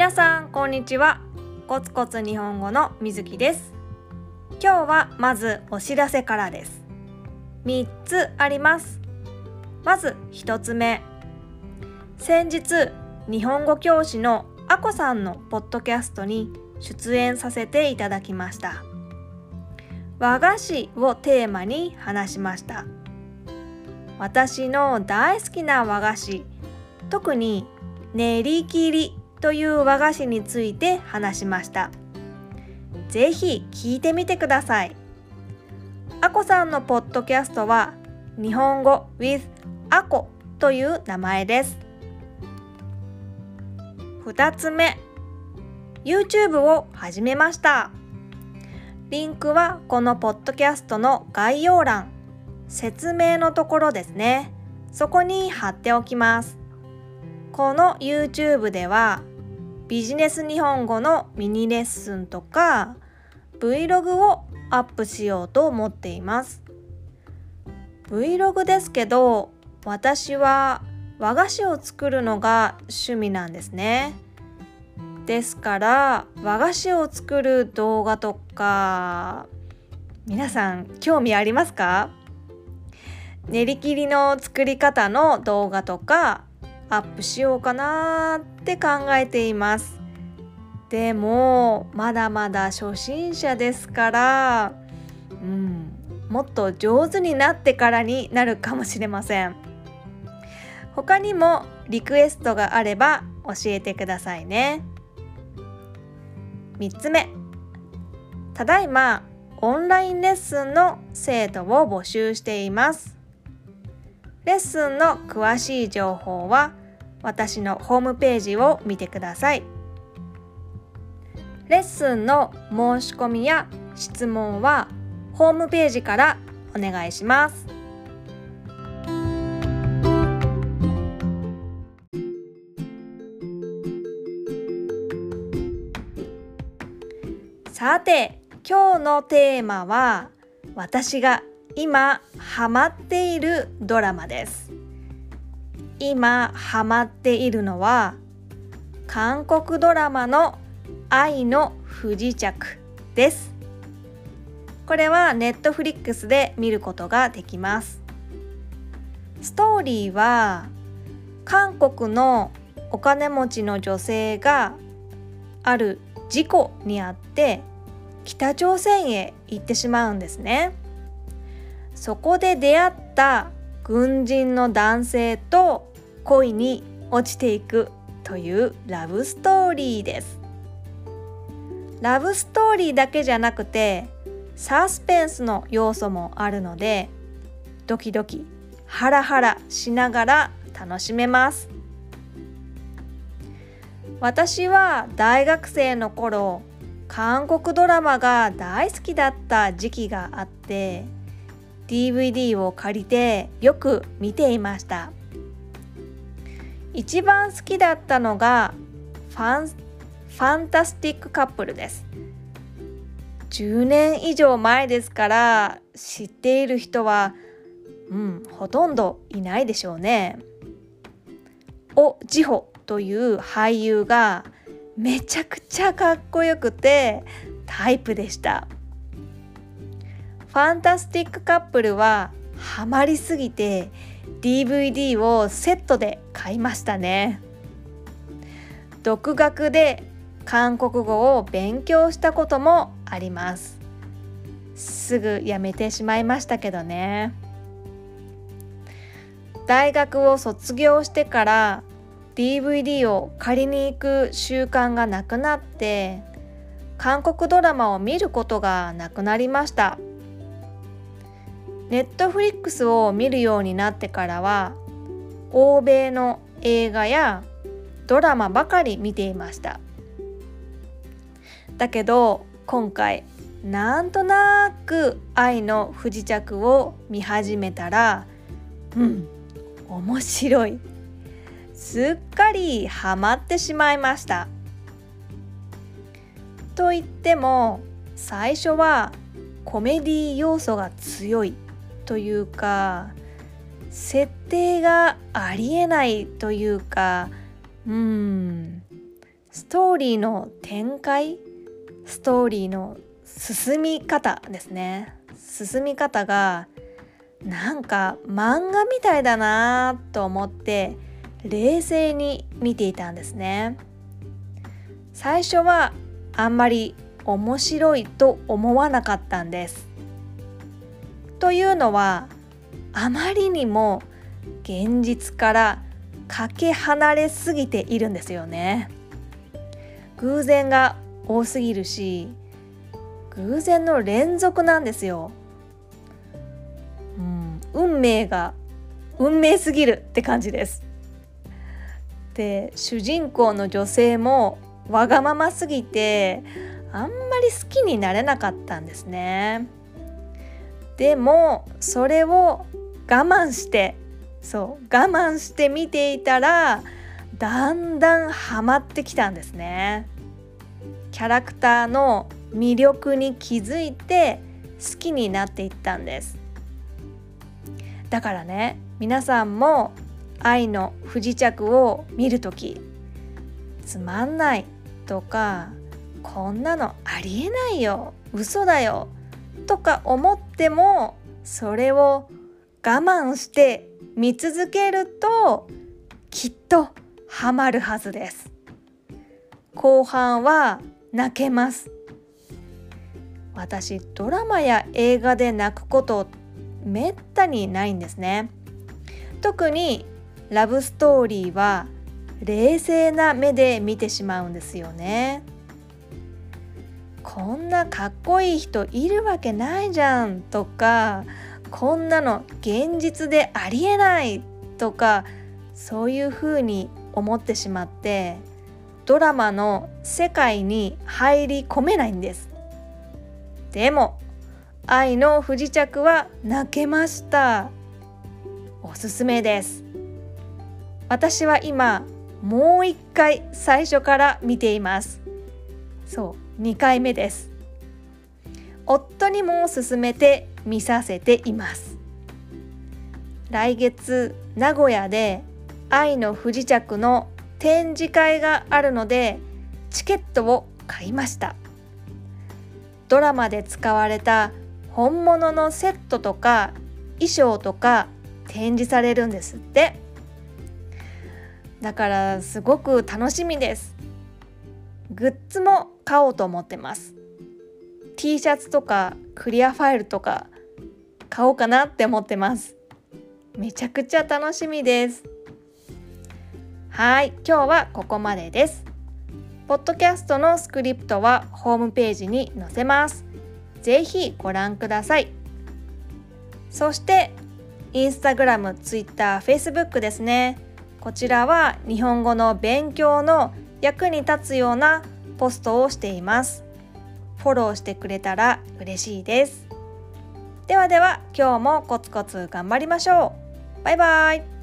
皆さんこんにちは。コツコツ日本語のみずきです。今日はまずお知らせからです。3つあります。まず1つ目。先日日本語教師のあこさんのポッドキャストに出演させていただきました。和菓子をテーマに話しました。私の大好きな和菓子。特に練り切り。という和菓子について話しました。ぜひ聞いてみてください。あこさんのポッドキャストは日本語 with あこ」という名前です。2つ目。YouTube を始めました。リンクはこのポッドキャストの概要欄。説明のところですね。そこに貼っておきます。この YouTube ではビジネス日本語のミニレッスンとか Vlog をアップしようと思っています。Vlog ですけど私は和菓子を作るのが趣味なんですね。ですから和菓子を作る動画とか皆さん興味ありますか？練り切りの作り方の動画とかアップしようかなって考えています。でもまだまだ初心者ですからうんもっと上手になってからになるかもしれません。他にもリクエストがあれば教えてくださいね。3つ目。ただいまオンラインレッスンの生徒を募集しています。レッスンの詳しい情報は私のホームページを見てください。レッスンの申し込みや質問はホームページからお願いします。さて今日のテーマは私が今ハマっているドラマです今ハマっているのは韓国ドラマの愛の不時着です。これはネットフリックスで見ることができます。ストーリーは韓国のお金持ちの女性がある事故にあって北朝鮮へ行ってしまうんですね。そこで出会った軍人の男性と恋に落ちていくというラブストーリーです。ラブストーリーだけじゃなくてサスペンスの要素もあるのでドキドキハラハラしながら楽しめます。私は大学生の頃韓国ドラマが大好きだった時期があって DVD を借りてよく見ていました。一番好きだったのがファンファンタスティックカップルです。10年以上前ですから知っている人はうんほとんどいないでしょうね。おジホという俳優がめちゃくちゃかっこよくてタイプでした。ファンタスティックカップルはハマりすぎて DVD をセットで買いましたね。独学で韓国語を勉強したこともあります。すぐやめてしまいましたけどね。大学を卒業してから DVD を借りに行く習慣がなくなって韓国ドラマを見ることがなくなりました。ネットフリックスを見るようになってからは欧米の映画やドラマばかり見ていました。だけど今回なんとなく愛の不時着を見始めたらうん面白い。すっかりハマってしまいました。と言っても最初はコメディ要素が強い。というか設定がありえないというかうんストーリーの展開ストーリーの進み方ですね。進み方がなんか漫画みたいだなと思って冷静に見ていたんですね。最初はあんまり面白いと思わなかったんです。というのはあまりにも現実からかけ離れすぎているんですよね。偶然が多すぎるし偶然の連続なんですよ、うん、運命が運命すぎるって感じです。で主人公の女性もわがまますぎてあんまり好きになれなかったんですね。でもそれを我慢してそう我慢して見ていたらだんだんハマってきたんですね。キャラクターの魅力に気づいて好きになっていったんです。だからね皆さんも愛の不時着を見るときつまんないとかこんなのありえないよ嘘だよとか思ってもそれを我慢して見続けるときっとハマるはずです。後半は泣けます。私ドラマや映画で泣くことめったにないんですね。特にラブストーリーは冷静な目で見てしまうんですよね。こんなかっこいい人いるわけないじゃんとかこんなの現実でありえないとかそういうふうに思ってしまってドラマの世界に入り込めないんです。でも愛の不時着は泣けました。おすすめです。私は今もう一回最初から見ています。そう。2回目です。夫にも勧めて見させています。来月名古屋で愛の不時着の展示会があるのでチケットを買いました。ドラマで使われた本物のセットとか衣装とか展示されるんですって。だからすごく楽しみです。グッズも買おうと思ってます。T シャツとかクリアファイルとか買おうかなって思ってます。めちゃくちゃ楽しみです。はい今日はここまでです。ポッドキャストのスクリプトはホームページに載せます。ぜひご覧ください。そしてインスタグラム、ツイッター、フェイスブックですね。こちらは日本語の勉強の役に立つようなポストをしています。フォローしてくれたら嬉しいです。ではでは今日もコツコツ頑張りましょう。バイバイ。